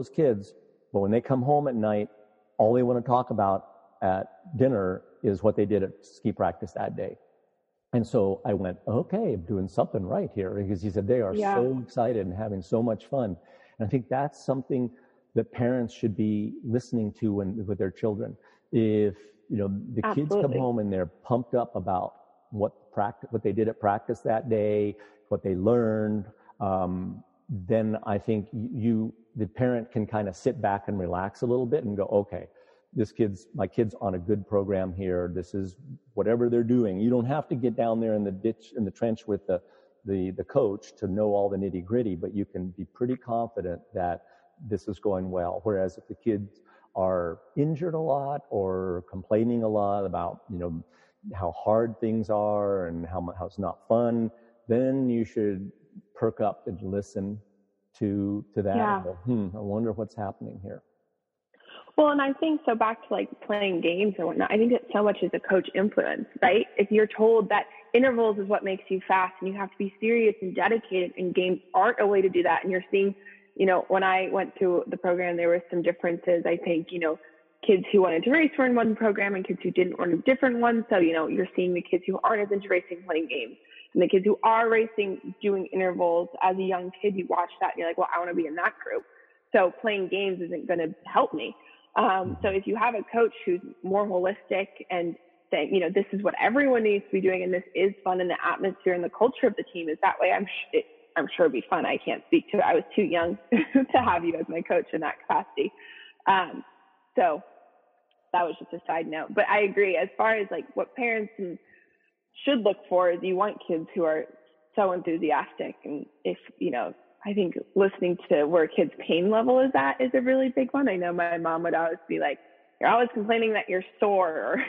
those kids, but when they come home at night, all they want to talk about at dinner is what they did at ski practice that day. And so I went, okay, I'm doing something right here because he said they are yeah. so excited and having so much fun. And I think that's something that parents should be listening to when, with their children. If, you know, the Absolutely. kids come home and they're pumped up about what practice, what they did at practice that day, what they learned, um, then I think you, the parent can kind of sit back and relax a little bit and go, okay, this kid's, my kid's on a good program here. This is whatever they're doing. You don't have to get down there in the ditch, in the trench with the, the, the coach to know all the nitty gritty, but you can be pretty confident that this is going well. Whereas if the kids are injured a lot or complaining a lot about, you know, how hard things are and how, how it's not fun, then you should perk up and listen to, to that. Yeah. Go, hmm, I wonder what's happening here. Well, and I think so back to like playing games or whatnot, I think that so much is a coach influence, right? If you're told that intervals is what makes you fast and you have to be serious and dedicated and games aren't a way to do that. And you're seeing, you know, when I went through the program, there were some differences. I think, you know, kids who wanted to race were in one program and kids who didn't were in a different one. So, you know, you're seeing the kids who aren't as into racing playing games and the kids who are racing doing intervals as a young kid, you watch that and you're like, well, I want to be in that group. So playing games isn't going to help me. Um, so if you have a coach who's more holistic and saying, you know, this is what everyone needs to be doing, and this is fun, and the atmosphere and the culture of the team is that way, I'm sh- it, I'm sure it'd be fun. I can't speak to it. I was too young to have you as my coach in that capacity. Um, so that was just a side note. But I agree. As far as like what parents and should look for is you want kids who are so enthusiastic, and if you know I think listening to where kids' pain level is at is a really big one. I know my mom would always be like, you're always complaining that you're sore or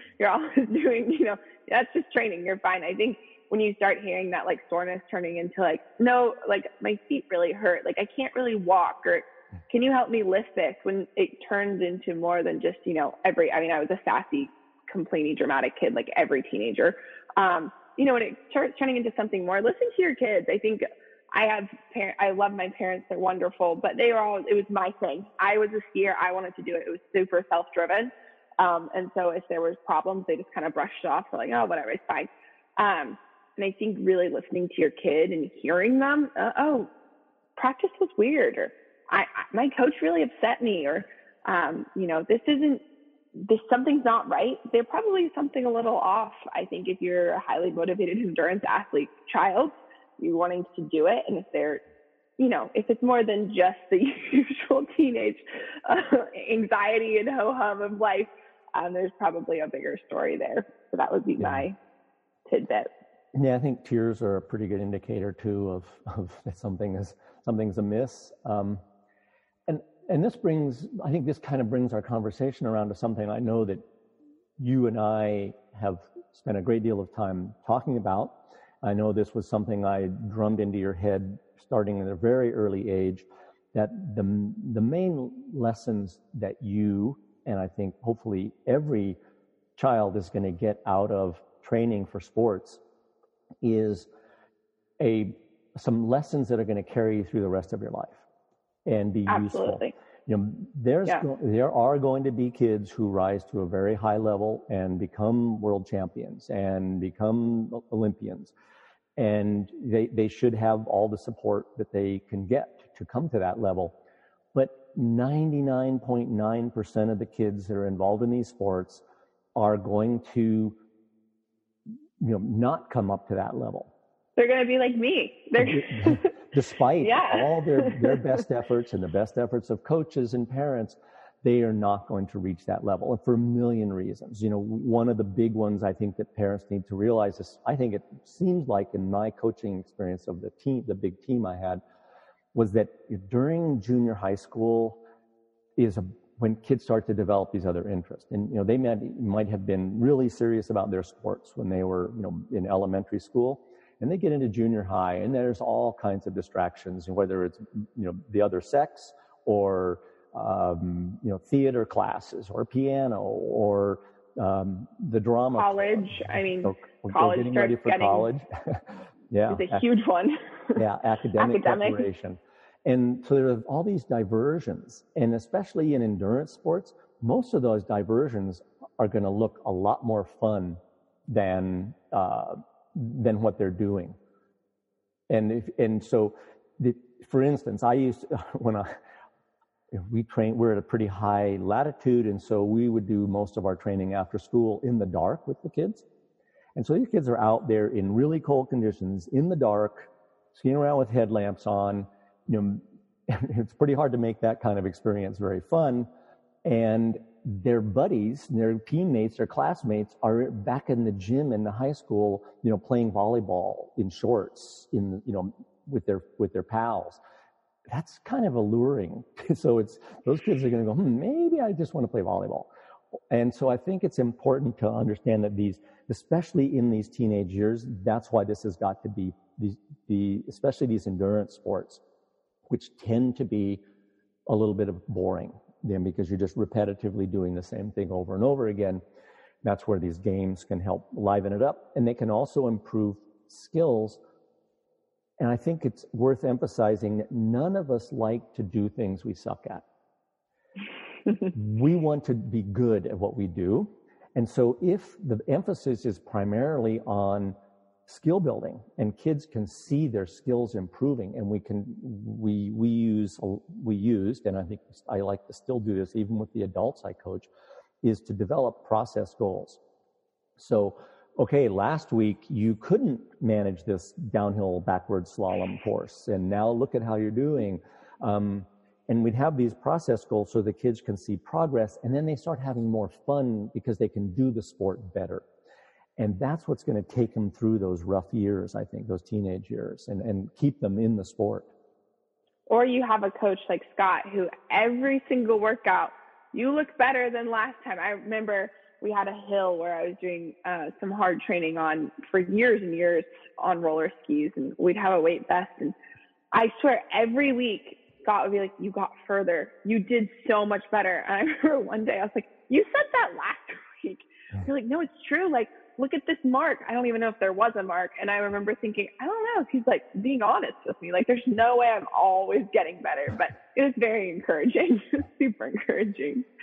you're always doing, you know, that's just training. You're fine. I think when you start hearing that like soreness turning into like, no, like my feet really hurt. Like I can't really walk or can you help me lift this when it turns into more than just, you know, every, I mean, I was a sassy, complaining, dramatic kid, like every teenager. Um, you know, when it starts turning into something more, listen to your kids. I think I have parents, I love my parents. They're wonderful, but they were all, it was my thing. I was a skier. I wanted to do it. It was super self driven. Um, and so if there was problems, they just kind of brushed it off. They're like, oh, whatever, it's fine. Um, and I think really listening to your kid and hearing them, uh, oh, practice was weird, or I, I, my coach really upset me, or, um, you know, this isn't, this something's not right. There's probably something a little off. I think if you're a highly motivated endurance athlete child, you're wanting to do it and if they're you know if it's more than just the usual teenage uh, anxiety and ho-hum of life um, there's probably a bigger story there so that would be yeah. my tidbit yeah i think tears are a pretty good indicator too of, of something is something's amiss um, and this brings i think this kind of brings our conversation around to something i know that you and i have spent a great deal of time talking about. I know this was something I drummed into your head starting at a very early age that the, the main lessons that you, and I think hopefully every child is going to get out of training for sports is a, some lessons that are going to carry you through the rest of your life and be Absolutely. useful. You know, there's yeah. go, there are going to be kids who rise to a very high level and become world champions and become Olympians and they, they should have all the support that they can get to come to that level. But 99.9% of the kids that are involved in these sports are going to, you know, not come up to that level. They're going to be like me. They're despite yeah. all their, their best efforts and the best efforts of coaches and parents, they are not going to reach that level and for a million reasons. You know, one of the big ones I think that parents need to realize is I think it seems like in my coaching experience of the team, the big team I had, was that during junior high school is a, when kids start to develop these other interests. And, you know, they might, might have been really serious about their sports when they were, you know, in elementary school. And they get into junior high and there's all kinds of distractions, whether it's, you know, the other sex or um, you know, theater classes or piano or um, the drama. College. I mean, so college. Getting ready for getting, college. yeah. It's a huge one. yeah, academic, academic preparation. And so there are all these diversions, and especially in endurance sports, most of those diversions are going to look a lot more fun than uh, than what they're doing. And if, and so, the, for instance, I used when I we train, we're at a pretty high latitude, and so we would do most of our training after school in the dark with the kids. And so these kids are out there in really cold conditions, in the dark, skiing around with headlamps on. You know, it's pretty hard to make that kind of experience very fun. And their buddies, their teammates, their classmates are back in the gym in the high school, you know, playing volleyball in shorts, in you know, with their with their pals. That's kind of alluring. so it's those kids are going to go, hmm, maybe I just want to play volleyball. And so I think it's important to understand that these, especially in these teenage years, that's why this has got to be the, the especially these endurance sports, which tend to be a little bit of boring them because you're just repetitively doing the same thing over and over again. That's where these games can help liven it up. And they can also improve skills. And I think it's worth emphasizing that none of us like to do things we suck at. we want to be good at what we do. And so if the emphasis is primarily on skill building and kids can see their skills improving and we can we we use we used and i think i like to still do this even with the adults i coach is to develop process goals. So okay last week you couldn't manage this downhill backward slalom course and now look at how you're doing. Um, and we'd have these process goals so the kids can see progress and then they start having more fun because they can do the sport better and that's what's going to take them through those rough years, I think, those teenage years, and, and keep them in the sport. Or you have a coach like Scott who every single workout, you look better than last time. I remember we had a hill where I was doing uh, some hard training on for years and years on roller skis, and we'd have a weight vest. And I swear, every week Scott would be like, "You got further. You did so much better." And I remember one day I was like, "You said that last week." You're like, "No, it's true. Like look at this mark. I don't even know if there was a mark. And I remember thinking, I don't know if he's like being honest with me. Like, there's no way I'm always getting better. But it was very encouraging, super encouraging.